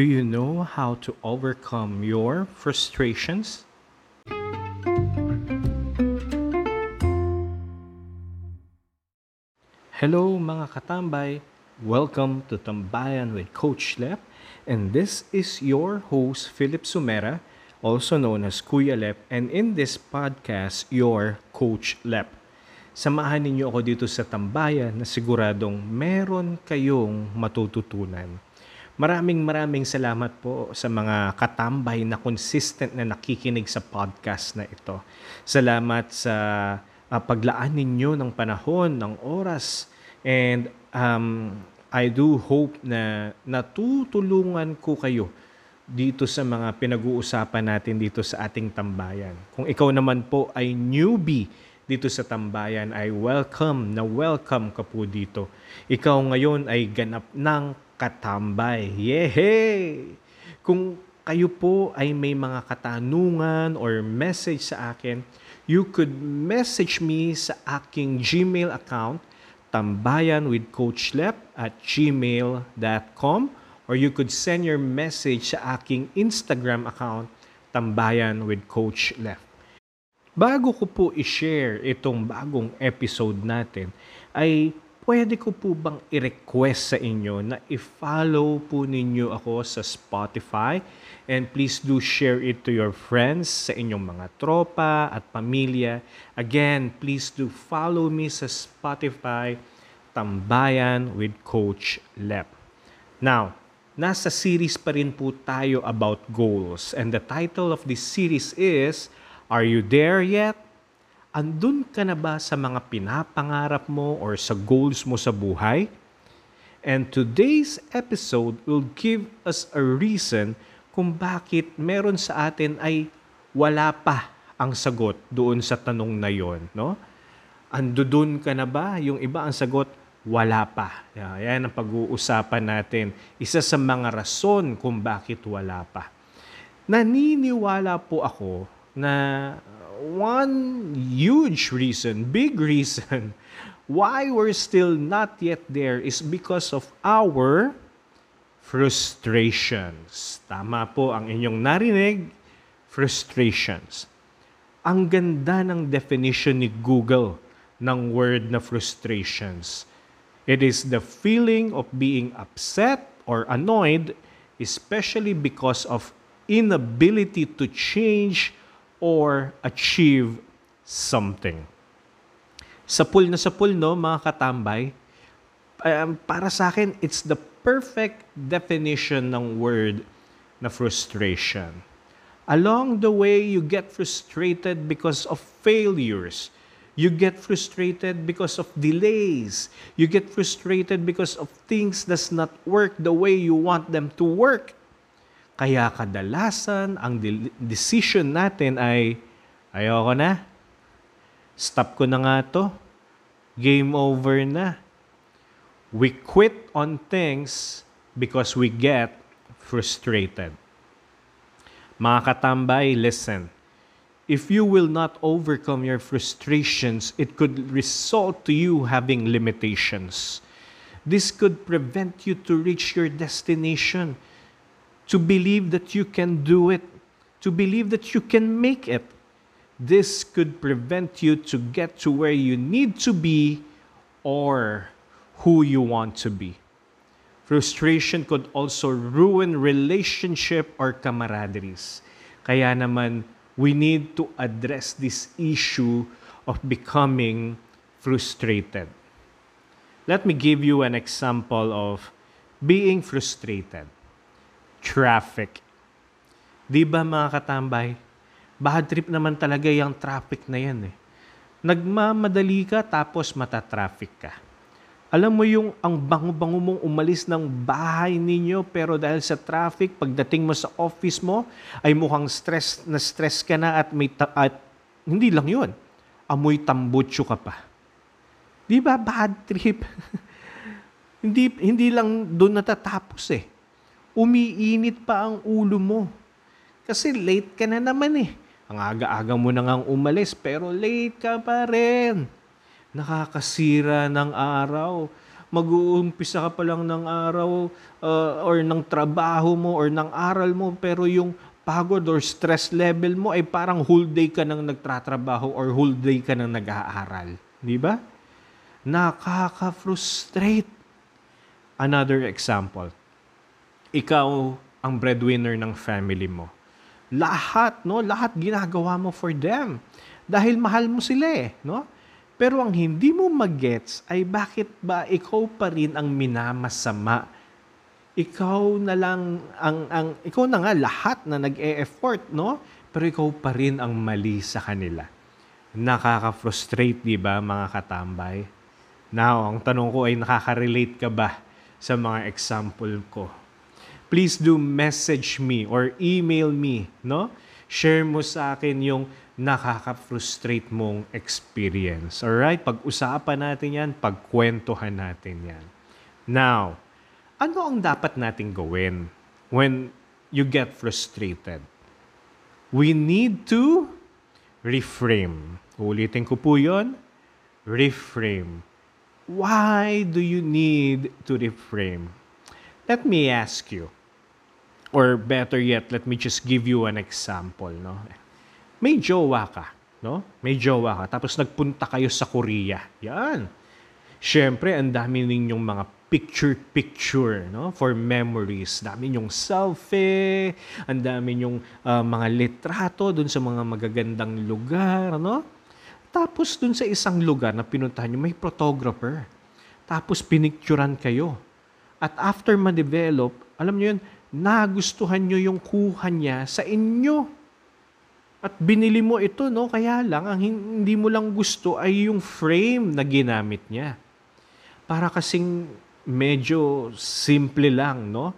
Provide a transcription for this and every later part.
Do you know how to overcome your frustrations? Hello mga katambay! Welcome to Tambayan with Coach Lep and this is your host Philip Sumera, also known as Kuya Lep and in this podcast, your Coach Lep. Samahan ninyo ako dito sa Tambayan na siguradong meron kayong matututunan. Maraming maraming salamat po sa mga katambay na consistent na nakikinig sa podcast na ito. Salamat sa uh, paglaan ninyo ng panahon, ng oras, and um, I do hope na natutulungan ko kayo dito sa mga pinag-uusapan natin dito sa ating tambayan. Kung ikaw naman po ay newbie dito sa tambayan, ay welcome na welcome ka po dito. Ikaw ngayon ay ganap ng katambay. Yehey! Kung kayo po ay may mga katanungan or message sa akin, you could message me sa aking Gmail account tambayan with Coach Lep at gmail.com or you could send your message sa aking Instagram account tambayan with Coach Lep. Bago ko po i-share itong bagong episode natin, ay pwede ko po bang i-request sa inyo na i-follow po ninyo ako sa Spotify and please do share it to your friends, sa inyong mga tropa at pamilya. Again, please do follow me sa Spotify, Tambayan with Coach Lep. Now, nasa series pa rin po tayo about goals and the title of this series is Are You There Yet? Andun ka na ba sa mga pinapangarap mo or sa goals mo sa buhay? And today's episode will give us a reason kung bakit meron sa atin ay wala pa ang sagot doon sa tanong na yon, no? Ando doon ka na ba? Yung iba ang sagot, wala pa. Yan ang pag-uusapan natin. Isa sa mga rason kung bakit wala pa. Naniniwala po ako na one huge reason, big reason, why we're still not yet there is because of our frustrations. Tama po ang inyong narinig, frustrations. Ang ganda ng definition ni Google ng word na frustrations. It is the feeling of being upset or annoyed, especially because of inability to change or achieve something. Sa pool na sa pool, no, mga katambay, um, para sa akin, it's the perfect definition ng word na frustration. Along the way, you get frustrated because of failures. You get frustrated because of delays. You get frustrated because of things does not work the way you want them to work. Kaya kadalasan ang decision natin ay, ayoko na, stop ko na nga to, game over na. We quit on things because we get frustrated. Mga katambay, listen. If you will not overcome your frustrations, it could result to you having limitations. This could prevent you to reach your destination to believe that you can do it, to believe that you can make it. This could prevent you to get to where you need to be or who you want to be. Frustration could also ruin relationship or camaraderies. Kaya naman, we need to address this issue of becoming frustrated. Let me give you an example of being frustrated traffic. Di ba mga katambay? Bad trip naman talaga yung traffic na yan eh. Nagmamadali ka tapos matatraffic ka. Alam mo yung ang bango-bango mong umalis ng bahay ninyo pero dahil sa traffic, pagdating mo sa office mo, ay mukhang stress na stress ka na at may ta- at hindi lang yun. Amoy tambutso ka pa. Di ba bad trip? hindi hindi lang doon natatapos eh umiinit pa ang ulo mo. Kasi late ka na naman eh. Ang aga-aga mo na ngang umalis, pero late ka pa rin. Nakakasira ng araw. mag-uumpisa ka pa lang ng araw uh, or ng trabaho mo or ng aral mo pero yung pagod or stress level mo ay parang whole day ka nang nagtratrabaho or whole day ka nang nag-aaral. Di ba? Nakaka-frustrate. Another example. Ikaw ang breadwinner ng family mo. Lahat, no? Lahat ginagawa mo for them. Dahil mahal mo sila eh, no? Pero ang hindi mo magets ay bakit ba ikaw pa rin ang minamasama ikaw na lang ang ang ikaw na nga lahat na nag-e-effort, no? Pero ikaw pa rin ang mali sa kanila. Nakaka-frustrate, 'di ba, mga katambay? Now, ang tanong ko ay nakaka-relate ka ba sa mga example ko? Please do message me or email me, no? Share mo sa akin yung nakaka-frustrate mong experience. Alright? Pag-usapan natin yan, pagkwentuhan natin yan. Now, ano ang dapat nating gawin when you get frustrated? We need to reframe. Ulitin ko po yon. Reframe. Why do you need to reframe? Let me ask you. Or better yet, let me just give you an example. No? May jowa ka. No? May jowa ka. Tapos nagpunta kayo sa Korea. Yan. Siyempre, ang dami ninyong mga picture-picture no? for memories. Dami yung selfie, ang dami yung uh, mga litrato dun sa mga magagandang lugar. No? Tapos dun sa isang lugar na pinuntahan nyo, may photographer. Tapos pinicturan kayo. At after ma-develop, alam nyo yun, nagustuhan nyo yung kuha niya sa inyo. At binili mo ito, no? Kaya lang, ang hindi mo lang gusto ay yung frame na ginamit niya. Para kasing medyo simple lang, no?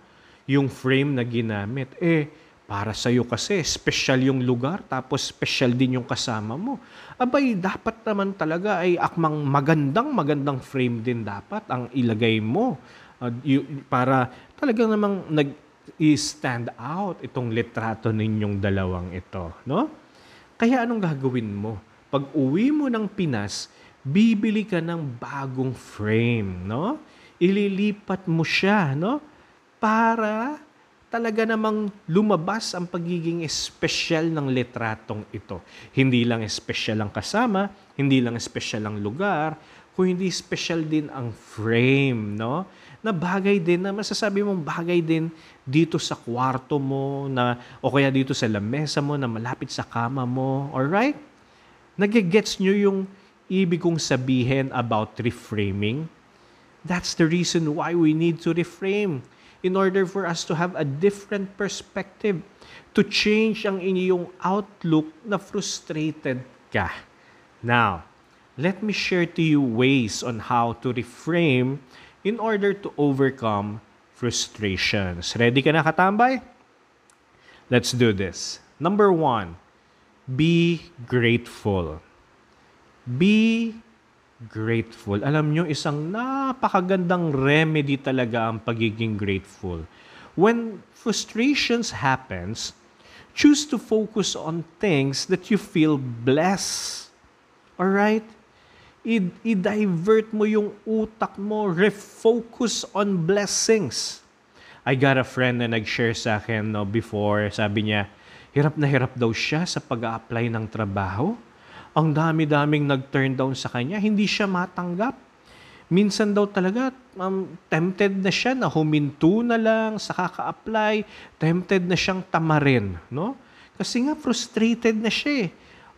Yung frame na ginamit. Eh, para sa iyo kasi, special yung lugar, tapos special din yung kasama mo. Abay, dapat naman talaga ay akmang magandang, magandang frame din dapat ang ilagay mo. Uh, para talagang namang nag stand out itong litrato ninyong dalawang ito, no? Kaya anong gagawin mo? Pag uwi mo ng Pinas, bibili ka ng bagong frame, no? ililipat mo siya, no? Para talaga namang lumabas ang pagiging espesyal ng litratong ito. Hindi lang espesyal ang kasama, hindi lang espesyal ang lugar, kung hindi espesyal din ang frame, no? Na bagay din, na masasabi mong bagay din dito sa kwarto mo, na, o kaya dito sa lamesa mo, na malapit sa kama mo, alright? Nagigets nyo yung ibig kong sabihin about reframing? That's the reason why we need to reframe in order for us to have a different perspective, to change ang inyong outlook na frustrated ka. Now, let me share to you ways on how to reframe in order to overcome frustrations. Ready ka na katambay? Let's do this. Number one, be grateful. Be grateful. Alam nyo, isang napakagandang remedy talaga ang pagiging grateful. When frustrations happens, choose to focus on things that you feel blessed. Alright? I- i-divert mo yung utak mo, refocus on blessings. I got a friend na nag-share sa akin no, before, sabi niya, hirap na hirap daw siya sa pag-a-apply ng trabaho ang dami-daming nag-turn down sa kanya, hindi siya matanggap. Minsan daw talaga, um, tempted na siya na huminto na lang sa kaka-apply, tempted na siyang tamarin, no? Kasi nga frustrated na siya eh.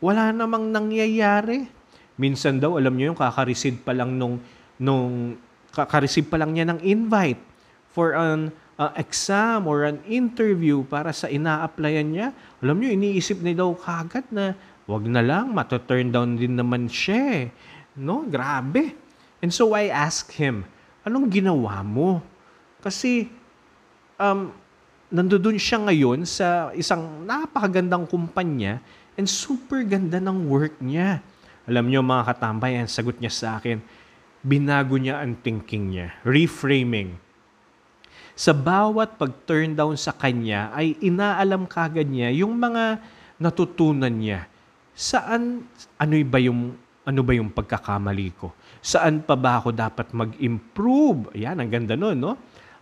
Wala namang nangyayari. Minsan daw, alam niyo yung kaka-receive pa lang nung, nung kaka-receive pa lang niya ng invite for an uh, exam or an interview para sa ina-applyan niya. Alam niyo, iniisip niya daw kagad na Wag na lang, mato-turn down din naman siya eh. No? Grabe. And so I asked him, anong ginawa mo? Kasi um, nandoon siya ngayon sa isang napakagandang kumpanya and super ganda ng work niya. Alam niyo mga katambay, ang sagot niya sa akin, binago niya ang thinking niya. Reframing. Sa bawat pag-turn down sa kanya ay inaalam kagad niya yung mga natutunan niya saan, ano ba yung Ano ba yung pagkakamali ko? Saan pa ba ako dapat mag-improve? Ayan, ang ganda nun, no?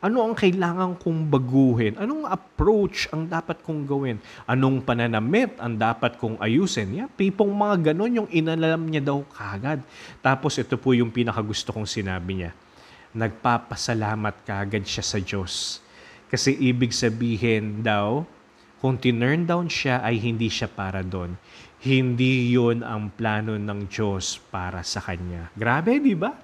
Ano ang kailangan kong baguhin? Anong approach ang dapat kong gawin? Anong pananamit ang dapat kong ayusin? Yeah, pipong mga ganon yung inalam niya daw kagad. Tapos ito po yung pinakagusto kong sinabi niya. Nagpapasalamat kagad siya sa Diyos. Kasi ibig sabihin daw, kung tinurn down siya ay hindi siya para doon. Hindi yun ang plano ng Diyos para sa kanya. Grabe, di ba?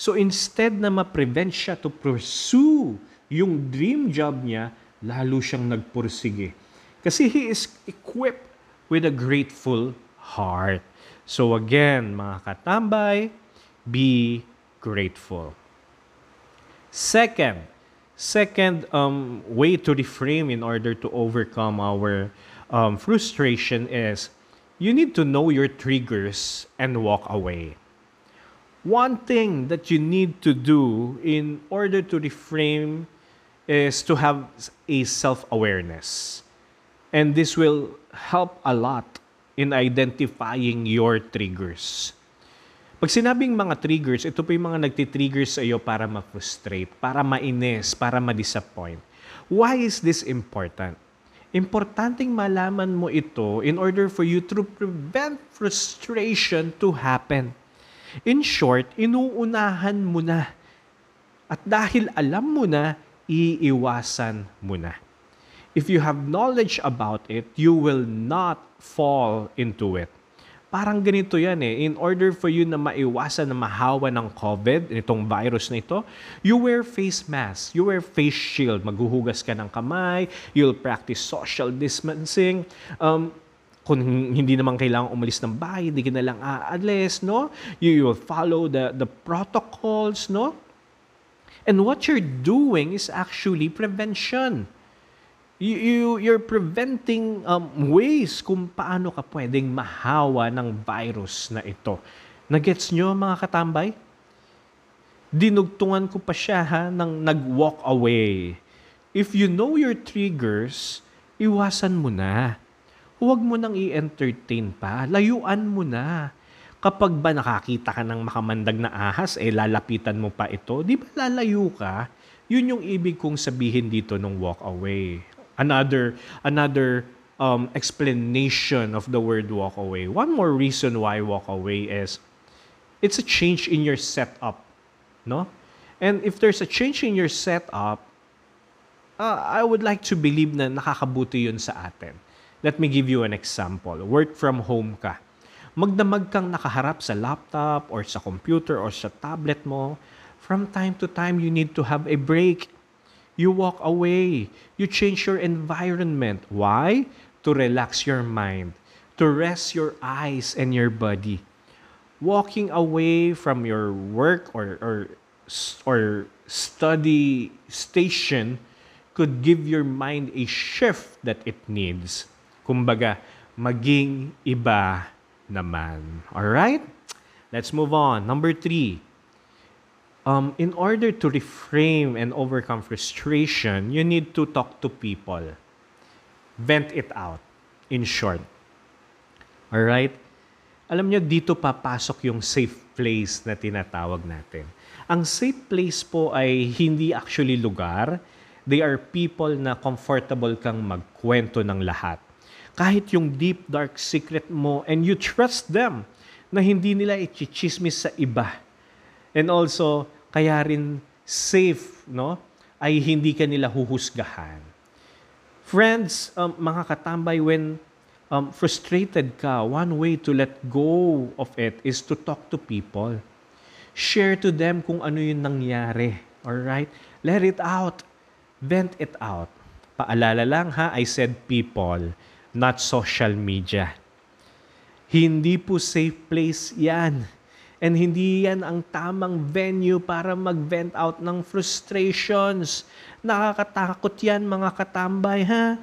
So instead na ma-prevent siya to pursue yung dream job niya, lalo siyang nagpursige. Kasi he is equipped with a grateful heart. So again, mga katambay, be grateful. Second, second um, way to reframe in order to overcome our um, frustration is you need to know your triggers and walk away one thing that you need to do in order to reframe is to have a self awareness. And this will help a lot in identifying your triggers. Pag sinabing mga triggers, ito po yung mga nagtitrigger sa iyo para ma-frustrate, para mainis, para ma-disappoint. Why is this important? Importanteng malaman mo ito in order for you to prevent frustration to happen. In short, inuunahan mo na. At dahil alam mo na, iiwasan mo na. If you have knowledge about it, you will not fall into it. Parang ganito yan eh. In order for you na maiwasan na mahawa ng COVID, itong virus na ito, you wear face mask, you wear face shield, maghuhugas ka ng kamay, you'll practice social distancing, um, kung hindi naman kailangan umalis ng bahay, hindi ka na lang aalis, no? You will follow the, the protocols, no? And what you're doing is actually prevention. You, you, you're preventing um, ways kung paano ka pwedeng mahawa ng virus na ito. Nagets nyo mga katambay? Dinugtungan ko pa siya ha, ng nag-walk away. If you know your triggers, iwasan mo na huwag mo nang i-entertain pa. Layuan mo na. Kapag ba nakakita ka ng makamandag na ahas, eh lalapitan mo pa ito, di ba lalayo ka? Yun yung ibig kong sabihin dito nung walk away. Another, another um, explanation of the word walk away. One more reason why walk away is it's a change in your setup. No? And if there's a change in your setup, uh, I would like to believe na nakakabuti yun sa atin. Let me give you an example. Work from home ka. Magdamag kang nakaharap sa laptop or sa computer or sa tablet mo. From time to time, you need to have a break. You walk away. You change your environment. Why? To relax your mind. To rest your eyes and your body. Walking away from your work or, or, or study station could give your mind a shift that it needs. Kumbaga, maging iba naman. Alright? Let's move on. Number three. Um, in order to reframe and overcome frustration, you need to talk to people. Vent it out. In short. Alright? Alam nyo, dito papasok yung safe place na tinatawag natin. Ang safe place po ay hindi actually lugar. They are people na comfortable kang magkwento ng lahat kahit yung deep dark secret mo and you trust them na hindi nila ichichismis sa iba. And also, kaya rin safe, no? Ay hindi ka nila huhusgahan. Friends, um, mga katambay, when um, frustrated ka, one way to let go of it is to talk to people. Share to them kung ano yung nangyari. Alright? Let it out. Vent it out. Paalala lang ha, I said people not social media. Hindi po safe place yan. And hindi yan ang tamang venue para mag-vent out ng frustrations. Nakakatakot yan mga katambay ha.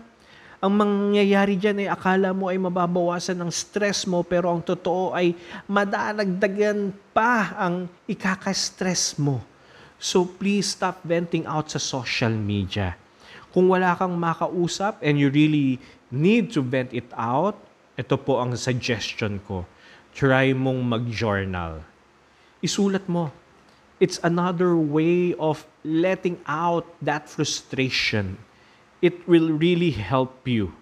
Ang mangyayari dyan ay akala mo ay mababawasan ng stress mo pero ang totoo ay madadagdagan pa ang ikaka-stress mo. So please stop venting out sa social media. Kung wala kang makausap and you really need to vent it out, ito po ang suggestion ko. try mong mag-journal. Isulat mo. It's another way of letting out that frustration. It will really help you.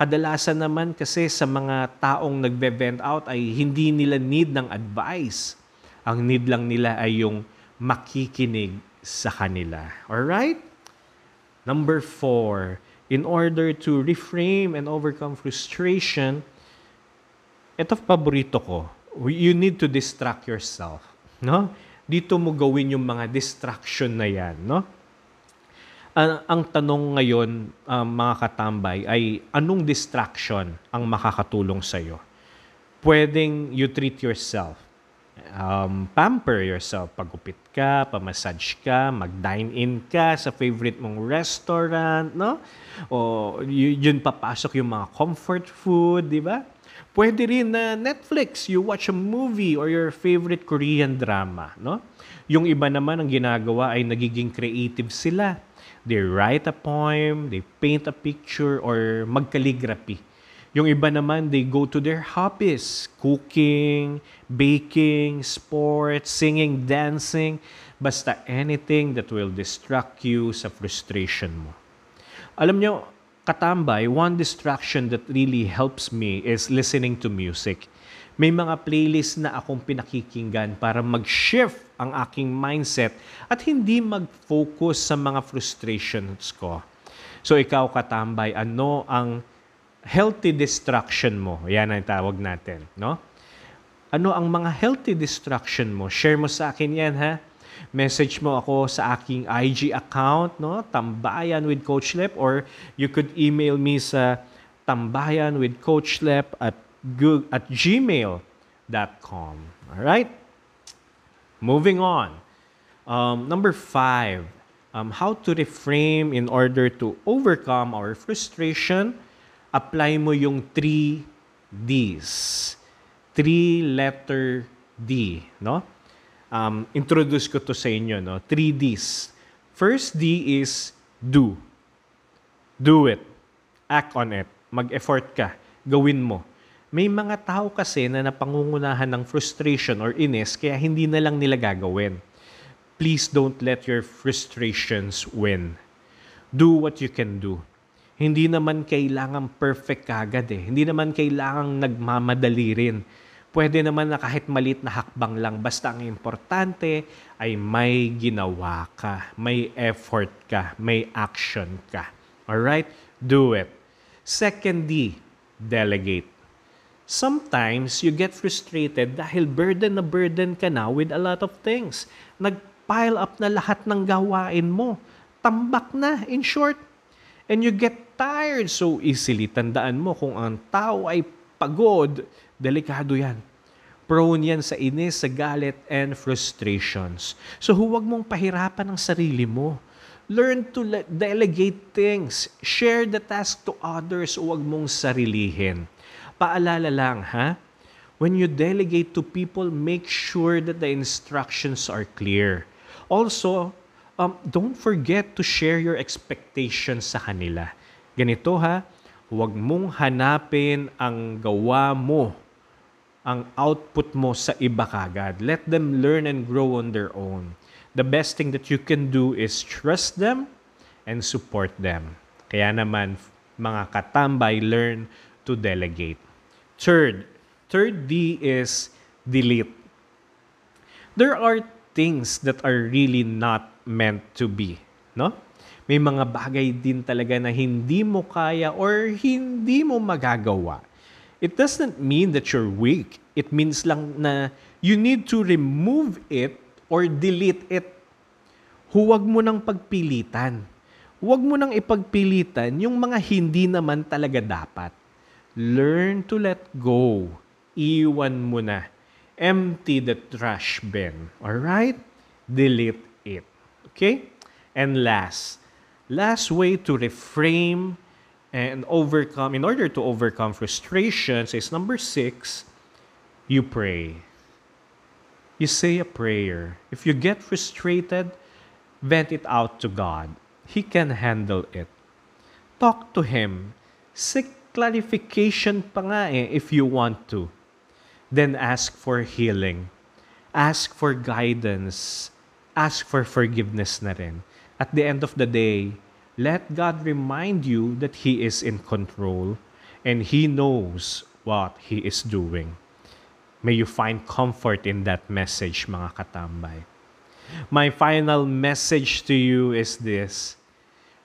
Kadalasan naman kasi sa mga taong nagbe-vent out ay hindi nila need ng advice. Ang need lang nila ay yung makikinig sa kanila. Alright? Number four, in order to reframe and overcome frustration, ito paborito ko, you need to distract yourself. No? Dito mo gawin yung mga distraction na yan. No? Ang, ang tanong ngayon, um, mga katambay, ay anong distraction ang makakatulong sa'yo? Pwedeng you treat yourself um, pamper yourself. Pagupit ka, pamassage ka, mag-dine-in ka sa favorite mong restaurant, no? O yun papasok yung mga comfort food, di ba? Pwede rin na Netflix, you watch a movie or your favorite Korean drama, no? Yung iba naman ang ginagawa ay nagiging creative sila. They write a poem, they paint a picture, or mag-calligraphy yung iba naman, they go to their hobbies. Cooking, baking, sports, singing, dancing. Basta anything that will distract you sa frustration mo. Alam nyo, katambay, one distraction that really helps me is listening to music. May mga playlist na akong pinakikinggan para mag-shift ang aking mindset at hindi mag-focus sa mga frustrations ko. So ikaw katambay, ano ang healthy distraction mo. Yan ang tawag natin, no? Ano ang mga healthy distraction mo? Share mo sa akin yan, ha? Message mo ako sa aking IG account, no? Tambayan with Coach Lep or you could email me sa tambayan with Coach Lep at, at gmail.com. All right? Moving on. Um, number five, um, how to reframe in order to overcome our frustration apply mo yung 3 Ds. 3 letter D, no? Um, introduce ko to sa inyo, no? 3 Ds. First D is do. Do it. Act on it. Mag-effort ka. Gawin mo. May mga tao kasi na napangungunahan ng frustration or inis kaya hindi na lang nila gagawin. Please don't let your frustrations win. Do what you can do hindi naman kailangan perfect kagad eh. Hindi naman kailangan nagmamadali rin. Pwede naman na kahit malit na hakbang lang. Basta ang importante ay may ginawa ka, may effort ka, may action ka. Alright? Do it. Second D, delegate. Sometimes you get frustrated dahil burden na burden ka na with a lot of things. Nag-pile up na lahat ng gawain mo. Tambak na, in short. And you get tired so easily, tandaan mo kung ang tao ay pagod, delikado yan. Prone yan sa inis, sa galit, and frustrations. So huwag mong pahirapan ang sarili mo. Learn to le- delegate things. Share the task to others. Huwag mong sarilihin. Paalala lang, ha? When you delegate to people, make sure that the instructions are clear. Also, um, don't forget to share your expectations sa kanila. Ganito ha, huwag mong hanapin ang gawa mo, ang output mo sa iba kagad. Let them learn and grow on their own. The best thing that you can do is trust them and support them. Kaya naman, mga katambay, learn to delegate. Third, third D is delete. There are things that are really not meant to be, no? may mga bagay din talaga na hindi mo kaya or hindi mo magagawa. It doesn't mean that you're weak. It means lang na you need to remove it or delete it. Huwag mo nang pagpilitan. Huwag mo nang ipagpilitan yung mga hindi naman talaga dapat. Learn to let go. Iwan mo na. Empty the trash bin. Alright? Delete it. Okay? And last, last way to reframe and overcome, in order to overcome frustrations, is number six, you pray. You say a prayer. If you get frustrated, vent it out to God. He can handle it. Talk to Him. Seek clarification pa nga eh if you want to. then ask for healing. Ask for guidance. Ask for forgiveness na rin. At the end of the day, let God remind you that He is in control and He knows what He is doing. May you find comfort in that message, mga katambay. My final message to you is this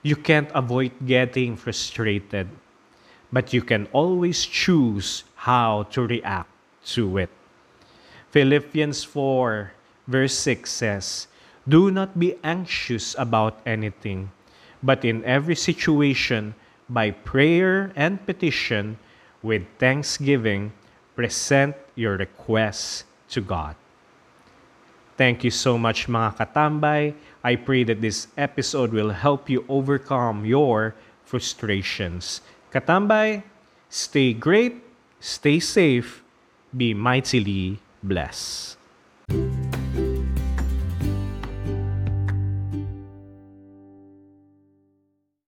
you can't avoid getting frustrated, but you can always choose how to react to it. Philippians 4, verse 6 says, Do not be anxious about anything, but in every situation, by prayer and petition, with thanksgiving, present your requests to God. Thank you so much mga katambay. I pray that this episode will help you overcome your frustrations. Katambay, stay great, stay safe, be mightily blessed.